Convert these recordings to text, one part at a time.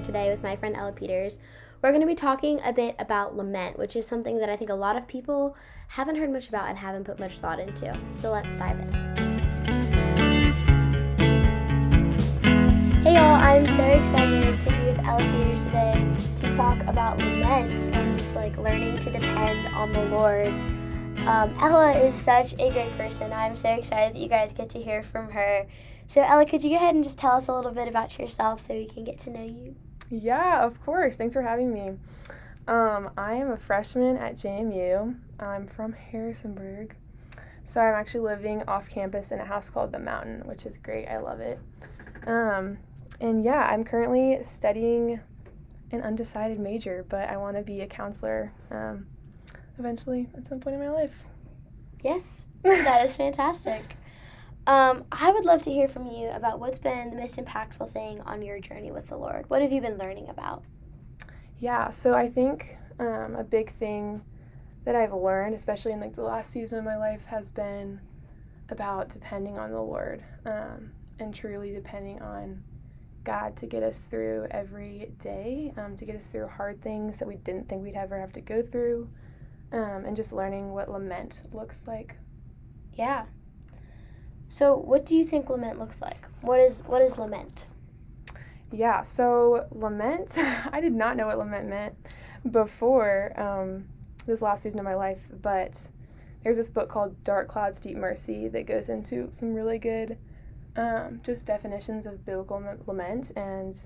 here today with my friend Ella Peters. We're going to be talking a bit about lament, which is something that I think a lot of people haven't heard much about and haven't put much thought into. So let's dive in. Hey y'all, I'm so excited to be with Ella Peters today to talk about lament and just like learning to depend on the Lord. Um, Ella is such a great person. I'm so excited that you guys get to hear from her. So, Ella, could you go ahead and just tell us a little bit about yourself so we can get to know you? Yeah, of course. Thanks for having me. Um, I am a freshman at JMU. I'm from Harrisonburg. So I'm actually living off campus in a house called The Mountain, which is great. I love it. Um, and yeah, I'm currently studying an undecided major, but I want to be a counselor um, eventually at some point in my life. Yes, that is fantastic. Um, I would love to hear from you about what's been the most impactful thing on your journey with the Lord. What have you been learning about? Yeah, so I think um, a big thing that I've learned, especially in like the last season of my life, has been about depending on the Lord um, and truly depending on God to get us through every day, um, to get us through hard things that we didn't think we'd ever have to go through, um, and just learning what lament looks like. Yeah, so, what do you think lament looks like? What is what is lament? Yeah, so lament, I did not know what lament meant before um, this last season of my life, but there's this book called Dark Clouds, Deep Mercy that goes into some really good um, just definitions of biblical lament and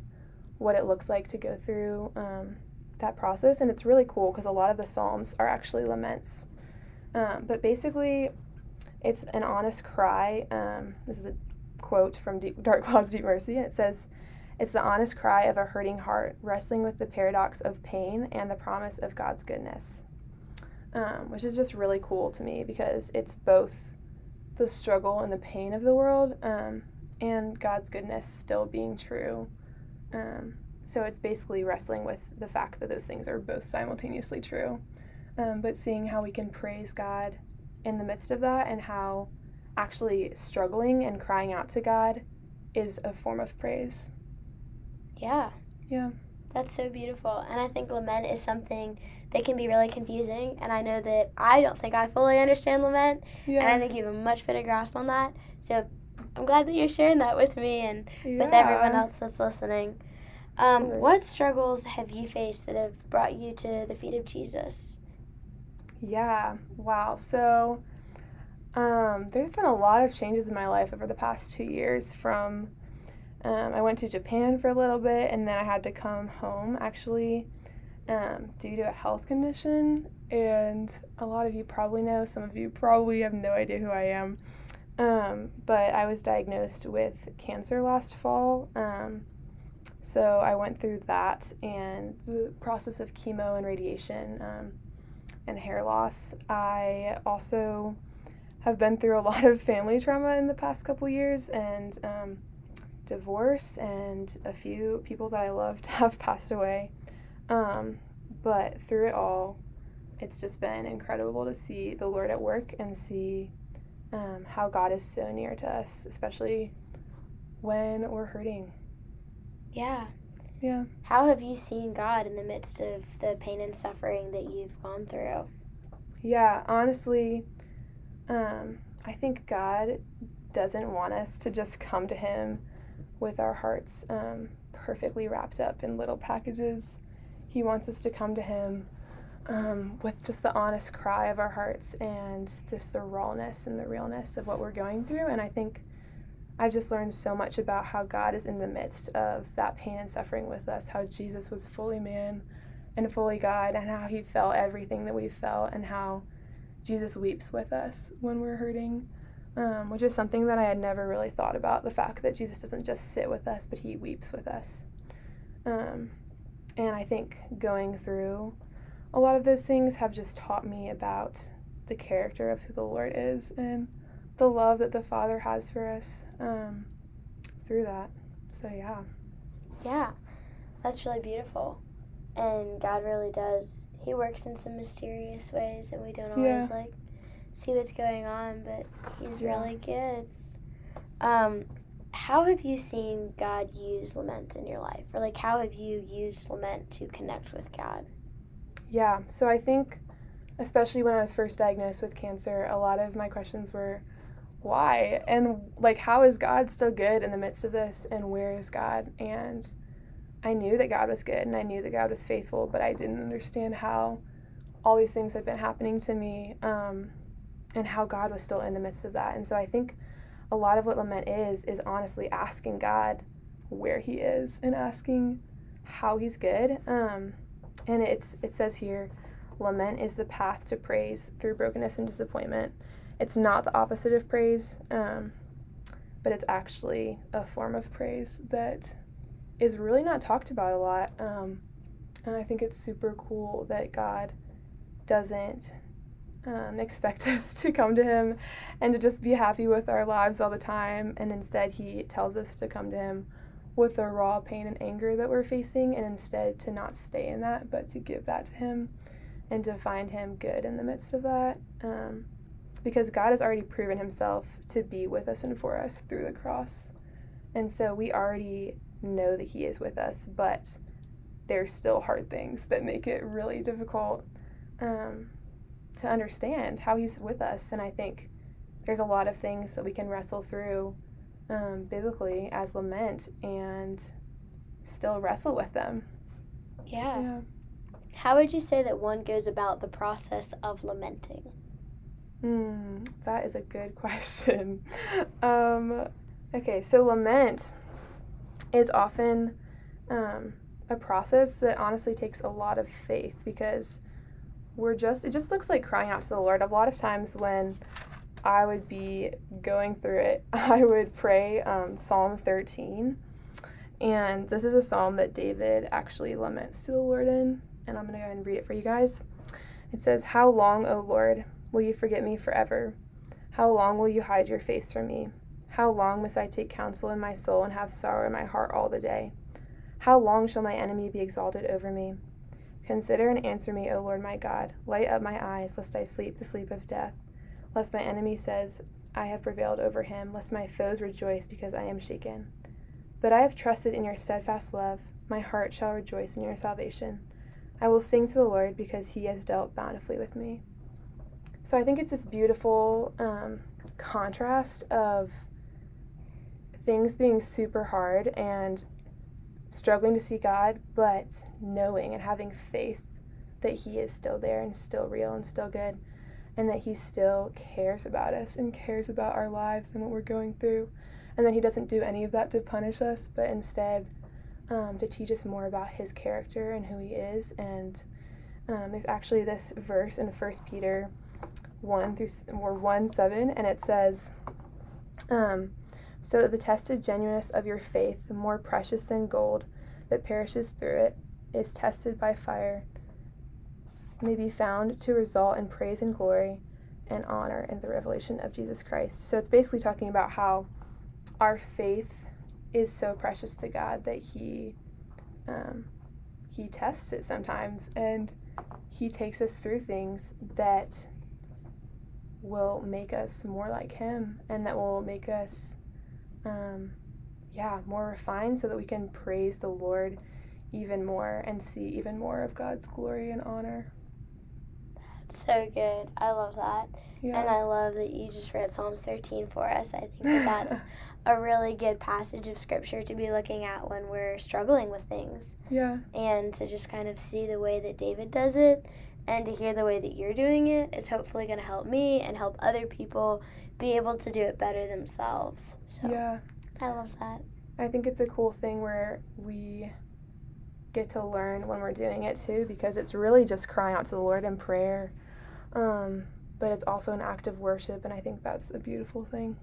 what it looks like to go through um, that process. And it's really cool because a lot of the Psalms are actually laments. Um, but basically, it's an honest cry. Um, this is a quote from Deep, Dark Clouds, Deep Mercy, it says, It's the honest cry of a hurting heart, wrestling with the paradox of pain and the promise of God's goodness. Um, which is just really cool to me because it's both the struggle and the pain of the world um, and God's goodness still being true. Um, so it's basically wrestling with the fact that those things are both simultaneously true, um, but seeing how we can praise God in the midst of that and how actually struggling and crying out to God is a form of praise. Yeah. Yeah. That's so beautiful. And I think lament is something that can be really confusing. And I know that I don't think I fully understand lament. Yeah. And I think you have a much better grasp on that. So I'm glad that you're sharing that with me and yeah. with everyone else that's listening. Um, what struggles have you faced that have brought you to the feet of Jesus? Yeah, wow. So um, there's been a lot of changes in my life over the past two years. From um, I went to Japan for a little bit, and then I had to come home actually um, due to a health condition. And a lot of you probably know, some of you probably have no idea who I am. Um, but I was diagnosed with cancer last fall. Um, so I went through that and the process of chemo and radiation um, and hair loss. I also have been through a lot of family trauma in the past couple years and um, divorce, and a few people that I loved have passed away. Um, but through it all, it's just been incredible to see the Lord at work and see um, how God is so near to us, especially when we're hurting. Yeah. Yeah. How have you seen God in the midst of the pain and suffering that you've gone through? Yeah, honestly, um, I think God doesn't want us to just come to Him with our hearts um, perfectly wrapped up in little packages. He wants us to come to Him um, with just the honest cry of our hearts and just the rawness and the realness of what we're going through. And I think I've just learned so much about how God is in the midst of that pain and suffering with us, how Jesus was fully man and fully God, and how he felt everything that we felt, and how Jesus weeps with us when we're hurting, um, which is something that I had never really thought about the fact that Jesus doesn't just sit with us, but he weeps with us. Um, and I think going through a lot of those things have just taught me about the character of who the Lord is and the love that the Father has for us um, through that. So, yeah. Yeah, that's really beautiful. And God really does. He works in some mysterious ways, and we don't always yeah. like see what's going on, but He's yeah. really good. Um, how have you seen God use lament in your life? Or like how have you used lament to connect with God? Yeah, so I think especially when I was first diagnosed with cancer, a lot of my questions were why and like how is God still good in the midst of this and where is God? And I knew that God was good and I knew that God was faithful, but I didn't understand how all these things had been happening to me um, and how God was still in the midst of that. And so I think a lot of what lament is is honestly asking God where He is and asking how He's good. Um, and it's it says here, lament is the path to praise through brokenness and disappointment. It's not the opposite of praise, um, but it's actually a form of praise that is really not talked about a lot. Um, and I think it's super cool that God doesn't um, expect us to come to Him and to just be happy with our lives all the time. And instead, He tells us to come to Him with the raw pain and anger that we're facing, and instead to not stay in that, but to give that to Him and to find Him good in the midst of that. Um, because God has already proven Himself to be with us and for us through the cross. And so we already know that He is with us, but there's still hard things that make it really difficult. Um, to understand how he's with us. And I think there's a lot of things that we can wrestle through um, biblically as lament and still wrestle with them. Yeah. yeah. How would you say that one goes about the process of lamenting? Hmm, that is a good question. um, okay, so lament is often um, a process that honestly takes a lot of faith because we're just it just looks like crying out to the Lord. A lot of times when I would be going through it, I would pray um, Psalm 13. And this is a psalm that David actually laments to the Lord in. And I'm going to go ahead and read it for you guys. It says, How long, O Lord, will you forget me forever? How long will you hide your face from me? How long must I take counsel in my soul and have sorrow in my heart all the day? How long shall my enemy be exalted over me? Consider and answer me, O Lord my God. Light up my eyes, lest I sleep the sleep of death. Lest my enemy says, I have prevailed over him, lest my foes rejoice because I am shaken. But I have trusted in your steadfast love. My heart shall rejoice in your salvation. I will sing to the Lord because he has dealt bountifully with me. So I think it's this beautiful um, contrast of things being super hard and struggling to see God, but knowing and having faith that He is still there and still real and still good, and that He still cares about us and cares about our lives and what we're going through, and that He doesn't do any of that to punish us, but instead um, to teach us more about His character and who He is. And um, there's actually this verse in First Peter one through or one seven, and it says. Um, so that the tested genuineness of your faith, more precious than gold that perishes through it, is tested by fire, may be found to result in praise and glory and honor in the revelation of Jesus Christ. So it's basically talking about how our faith is so precious to God that He um, He tests it sometimes, and He takes us through things that will make us more like Him, and that will make us um, yeah, more refined so that we can praise the Lord even more and see even more of God's glory and honor. That's so good. I love that. Yeah. And I love that you just read Psalms 13 for us. I think that that's a really good passage of scripture to be looking at when we're struggling with things. Yeah. And to just kind of see the way that David does it and to hear the way that you're doing it is hopefully going to help me and help other people be able to do it better themselves. So yeah, I love that. I think it's a cool thing where we get to learn when we're doing it too, because it's really just crying out to the Lord in prayer. Um, but it's also an act of worship, and I think that's a beautiful thing.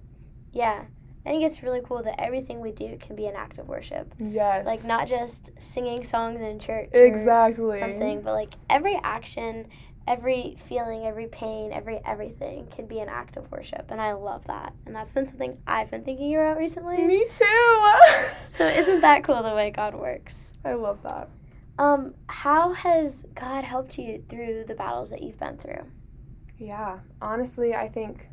Yeah. I think it's really cool that everything we do can be an act of worship. Yes. Like not just singing songs in church. Exactly. something, but like every action every feeling, every pain, every everything can be an act of worship. And I love that. And that's been something I've been thinking about recently. Me too. so isn't that cool the way God works? I love that. Um, how has God helped you through the battles that you've been through? Yeah, honestly, I think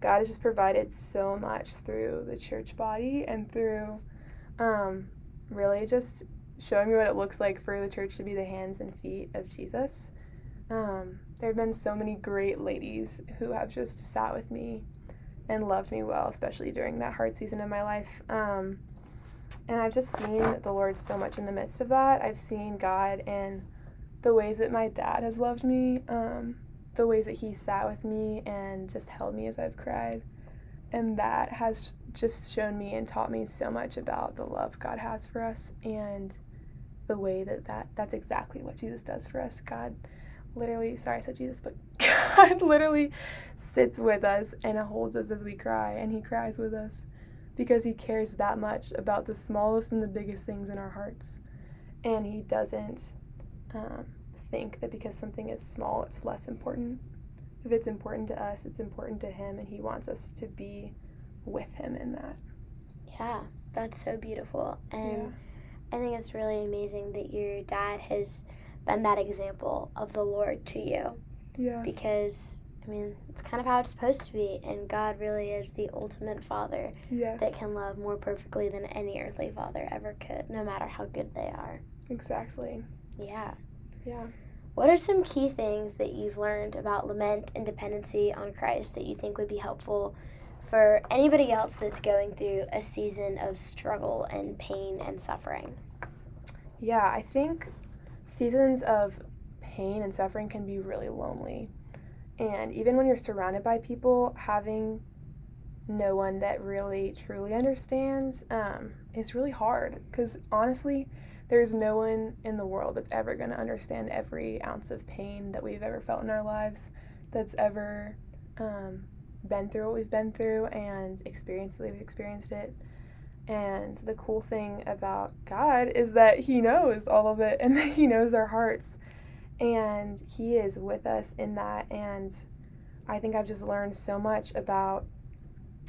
God has just provided so much through the church body and through um, really just showing me what it looks like for the church to be the hands and feet of Jesus. Um, there have been so many great ladies who have just sat with me and loved me well, especially during that hard season of my life. Um, and I've just seen the Lord so much in the midst of that. I've seen God in the ways that my dad has loved me, um, the ways that he sat with me and just held me as I've cried. And that has just shown me and taught me so much about the love God has for us and the way that, that that's exactly what Jesus does for us. God literally, sorry I said Jesus, but God literally sits with us and holds us as we cry, and He cries with us because He cares that much about the smallest and the biggest things in our hearts. And He doesn't um, think that because something is small, it's less important. If it's important to us, it's important to Him, and He wants us to be with Him in that. Yeah, that's so beautiful. And yeah. I think it's really amazing that your dad has been that example of the Lord to you. Yeah. Because I mean, it's kind of how it's supposed to be, and God really is the ultimate father yes. that can love more perfectly than any earthly father ever could, no matter how good they are. Exactly. Yeah. Yeah. What are some key things that you've learned about lament and dependency on Christ that you think would be helpful for anybody else that's going through a season of struggle and pain and suffering? Yeah, I think seasons of pain and suffering can be really lonely. And even when you're surrounded by people, having no one that really truly understands um, is really hard. Because honestly, there's no one in the world that's ever going to understand every ounce of pain that we've ever felt in our lives, that's ever um, been through what we've been through and experienced the way we've experienced it. And the cool thing about God is that He knows all of it and that He knows our hearts. And He is with us in that. And I think I've just learned so much about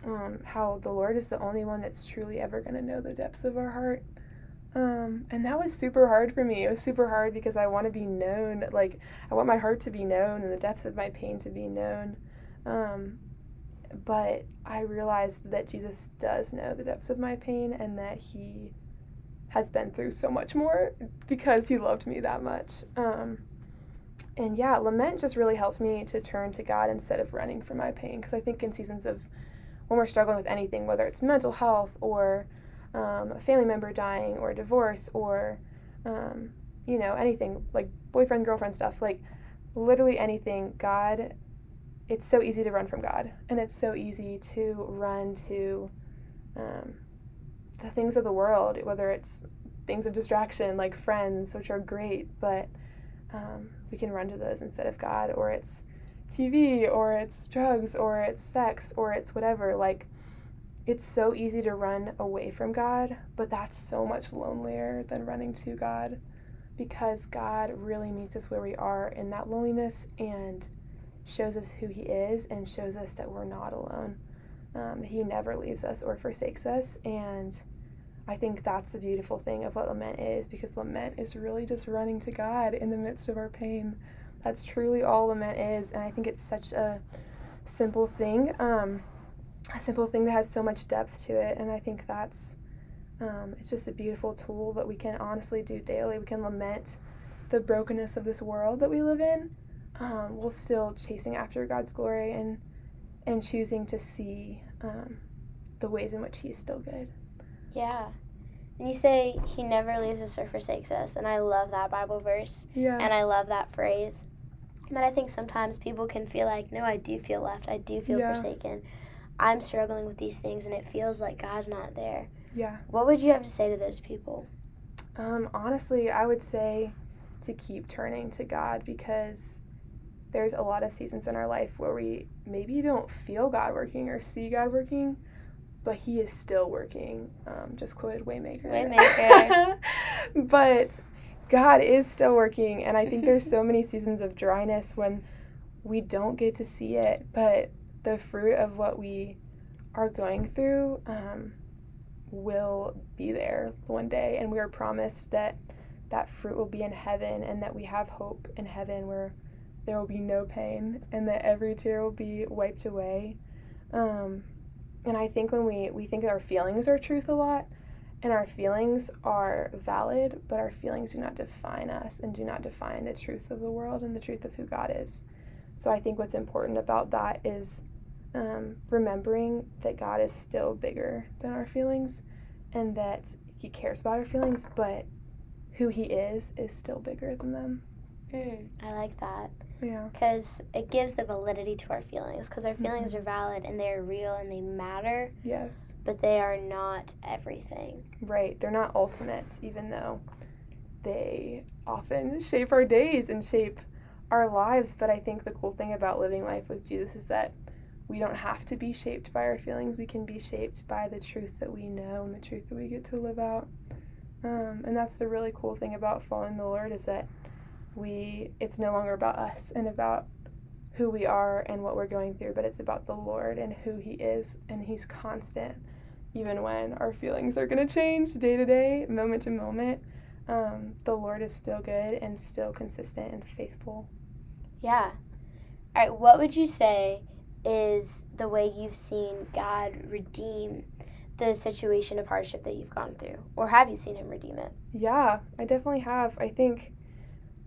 um, how the Lord is the only one that's truly ever going to know the depths of our heart. Um, and that was super hard for me. It was super hard because I want to be known. Like, I want my heart to be known and the depths of my pain to be known. Um, but I realized that Jesus does know the depths of my pain and that he has been through so much more because he loved me that much. Um, and yeah, lament just really helped me to turn to God instead of running from my pain. Because I think in seasons of when we're struggling with anything, whether it's mental health or um, a family member dying or divorce or, um, you know, anything like boyfriend, girlfriend stuff, like literally anything, God it's so easy to run from God, and it's so easy to run to um, the things of the world, whether it's things of distraction like friends, which are great, but um, we can run to those instead of God, or it's TV, or it's drugs, or it's sex, or it's whatever. Like, it's so easy to run away from God, but that's so much lonelier than running to God because God really meets us where we are in that loneliness and shows us who He is and shows us that we're not alone. Um, he never leaves us or forsakes us. And I think that's the beautiful thing of what lament is because lament is really just running to God in the midst of our pain. That's truly all lament is. And I think it's such a simple thing, um, a simple thing that has so much depth to it. And I think that's. Um, it's just a beautiful tool that we can honestly do daily. We can lament the brokenness of this world that we live in um, while still chasing after God's glory and and choosing to see um, the ways in which He's still good. Yeah. And you say He never leaves us or forsakes us, and I love that Bible verse. Yeah. And I love that phrase. But I think sometimes people can feel like, no, I do feel left. I do feel yeah. forsaken. I'm struggling with these things, and it feels like God's not there. Yeah. What would you have to say to those people? Um, honestly, I would say to keep turning to God because there's a lot of seasons in our life where we maybe don't feel God working or see God working, but He is still working. Um, just quoted Waymaker. Waymaker. but God is still working, and I think there's so many seasons of dryness when we don't get to see it, but the fruit of what we are going through um, will be there one day, and we are promised that that fruit will be in heaven, and that we have hope in heaven where there will be no pain and that every tear will be wiped away. Um, and I think when we, we think our feelings are truth a lot, and our feelings are valid, but our feelings do not define us and do not define the truth of the world and the truth of who God is. So I think what's important about that is um, remembering that God is still bigger than our feelings and that He cares about our feelings, but who He is is still bigger than them. Mm, I like that. Yeah. Because it gives the validity to our feelings. Because our feelings mm-hmm. are valid and they're real and they matter. Yes. But they are not everything. Right. They're not ultimates, even though they often shape our days and shape our lives. But I think the cool thing about living life with Jesus is that we don't have to be shaped by our feelings. We can be shaped by the truth that we know and the truth that we get to live out. Um, and that's the really cool thing about following the Lord is that we it's no longer about us and about who we are and what we're going through, but it's about the Lord and who He is, and He's constant, even when our feelings are going to change day to day, moment to moment. Um, the Lord is still good and still consistent and faithful. Yeah. All right, what would you say is the way you've seen God redeem the situation of hardship that you've gone through? Or have you seen Him redeem it? Yeah, I definitely have. I think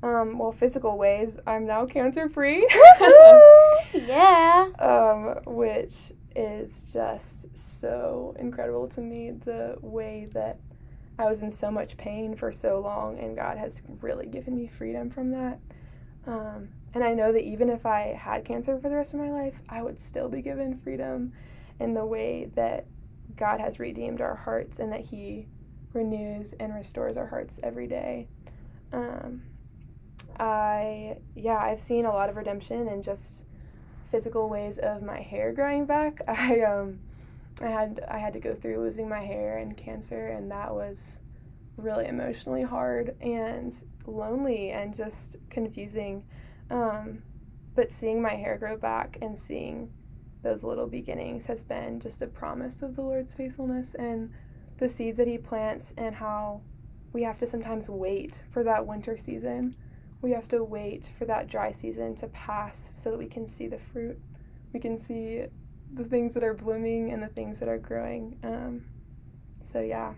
um, well, physical ways, I'm now cancer free. yeah. Um, which is just so incredible to me. The way that I was in so much pain for so long, and God has really given me freedom from that. Um, and I know that even if I had cancer for the rest of my life, I would still be given freedom in the way that God has redeemed our hearts and that He renews and restores our hearts every day. Um, I yeah, I've seen a lot of redemption in just physical ways of my hair growing back. I um I had I had to go through losing my hair and cancer and that was really emotionally hard and lonely and just confusing. Um, but seeing my hair grow back and seeing those little beginnings has been just a promise of the Lord's faithfulness and the seeds that He plants and how we have to sometimes wait for that winter season we have to wait for that dry season to pass so that we can see the fruit. We can see the things that are blooming and the things that are growing. Um, so, yeah.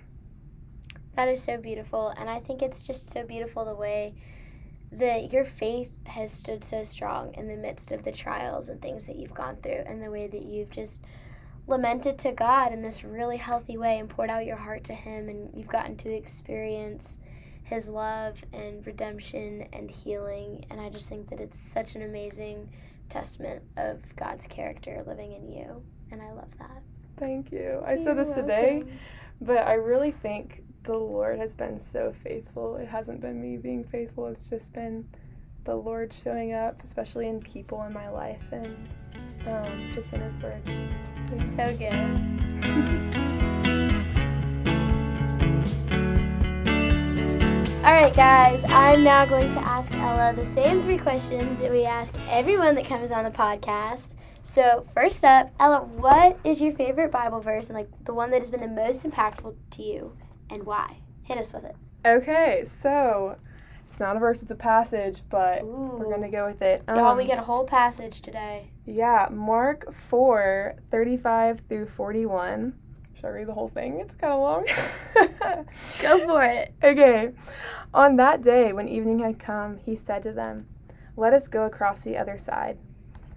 That is so beautiful. And I think it's just so beautiful the way that your faith has stood so strong in the midst of the trials and things that you've gone through, and the way that you've just lamented to God in this really healthy way and poured out your heart to Him, and you've gotten to experience his love and redemption and healing. And I just think that it's such an amazing testament of God's character living in you. And I love that. Thank you. I You're said this welcome. today, but I really think the Lord has been so faithful. It hasn't been me being faithful, it's just been the Lord showing up, especially in people in my life and um, just in His Word. So good. Alright, guys, I'm now going to ask Ella the same three questions that we ask everyone that comes on the podcast. So, first up, Ella, what is your favorite Bible verse and like the one that has been the most impactful to you and why? Hit us with it. Okay, so it's not a verse, it's a passage, but Ooh. we're going to go with it. Um, Y'all, we um, get a whole passage today. Yeah, Mark 4 35 through 41. Should I read the whole thing? It's kind of long. Go for it. Okay. On that day, when evening had come, he said to them, Let us go across the other side.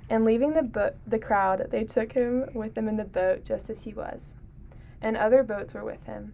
And leaving the, bo- the crowd, they took him with them in the boat just as he was. And other boats were with him.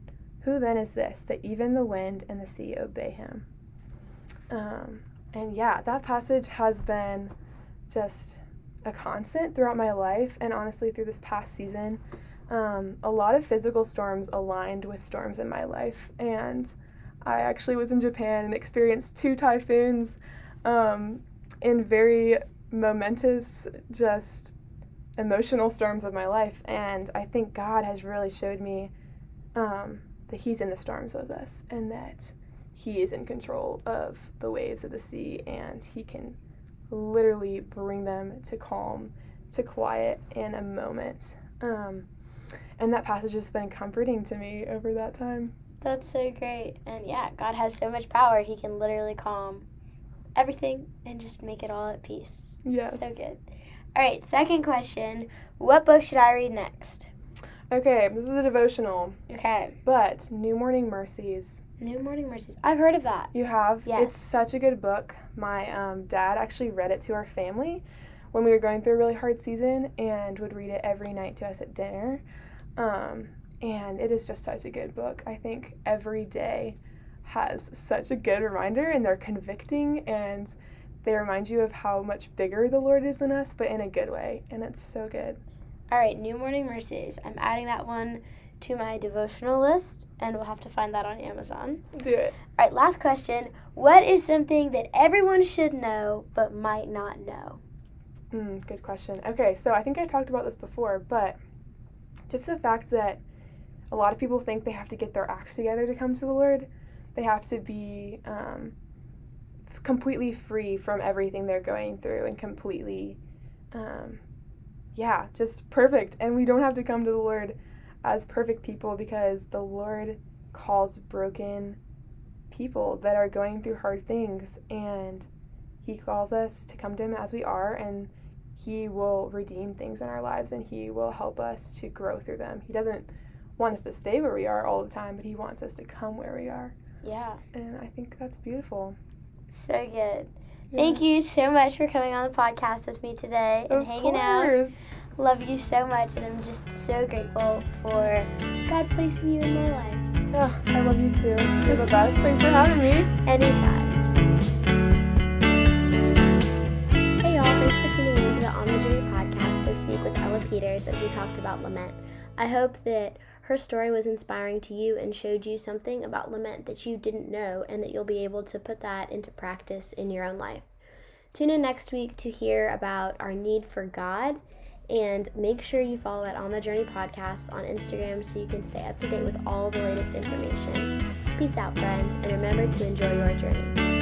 Who then is this, that even the wind and the sea obey him? Um, and yeah, that passage has been just a constant throughout my life, and honestly, through this past season um, a lot of physical storms aligned with storms in my life. And I actually was in Japan and experienced two typhoons um, in very momentous, just emotional storms of my life. And I think God has really showed me um, He's in the storms with us and that He is in control of the waves of the sea and He can literally bring them to calm, to quiet in a moment. Um, and that passage has been comforting to me over that time. That's so great. And yeah, God has so much power. He can literally calm everything and just make it all at peace. Yes. So good. All right, second question. What book should I read next? Okay, this is a devotional. Okay. But New Morning Mercies. New Morning Mercies. I've heard of that. You have? Yes. It's such a good book. My um, dad actually read it to our family when we were going through a really hard season and would read it every night to us at dinner. Um, and it is just such a good book. I think every day has such a good reminder, and they're convicting, and they remind you of how much bigger the Lord is than us, but in a good way. And it's so good. All right, New Morning Mercies. I'm adding that one to my devotional list, and we'll have to find that on Amazon. Do it. All right, last question. What is something that everyone should know but might not know? Mm, good question. Okay, so I think I talked about this before, but just the fact that a lot of people think they have to get their acts together to come to the Lord. They have to be um, f- completely free from everything they're going through and completely, um, yeah, just perfect. And we don't have to come to the Lord as perfect people because the Lord calls broken people that are going through hard things and He calls us to come to Him as we are and He will redeem things in our lives and He will help us to grow through them. He doesn't want us to stay where we are all the time, but He wants us to come where we are. Yeah. And I think that's beautiful. So good. Thank you so much for coming on the podcast with me today and of hanging course. out. Love you so much, and I'm just so grateful for God placing you in my life. Oh, I love you too. You're the best. Thanks for having me. Anytime. Hey y'all, thanks for tuning in to the On the Journey podcast this week with Ella Peters as we talked about lament. I hope that her story was inspiring to you and showed you something about lament that you didn't know and that you'll be able to put that into practice in your own life. Tune in next week to hear about our need for God and make sure you follow at On the Journey podcast on Instagram so you can stay up to date with all the latest information. Peace out, friends, and remember to enjoy your journey.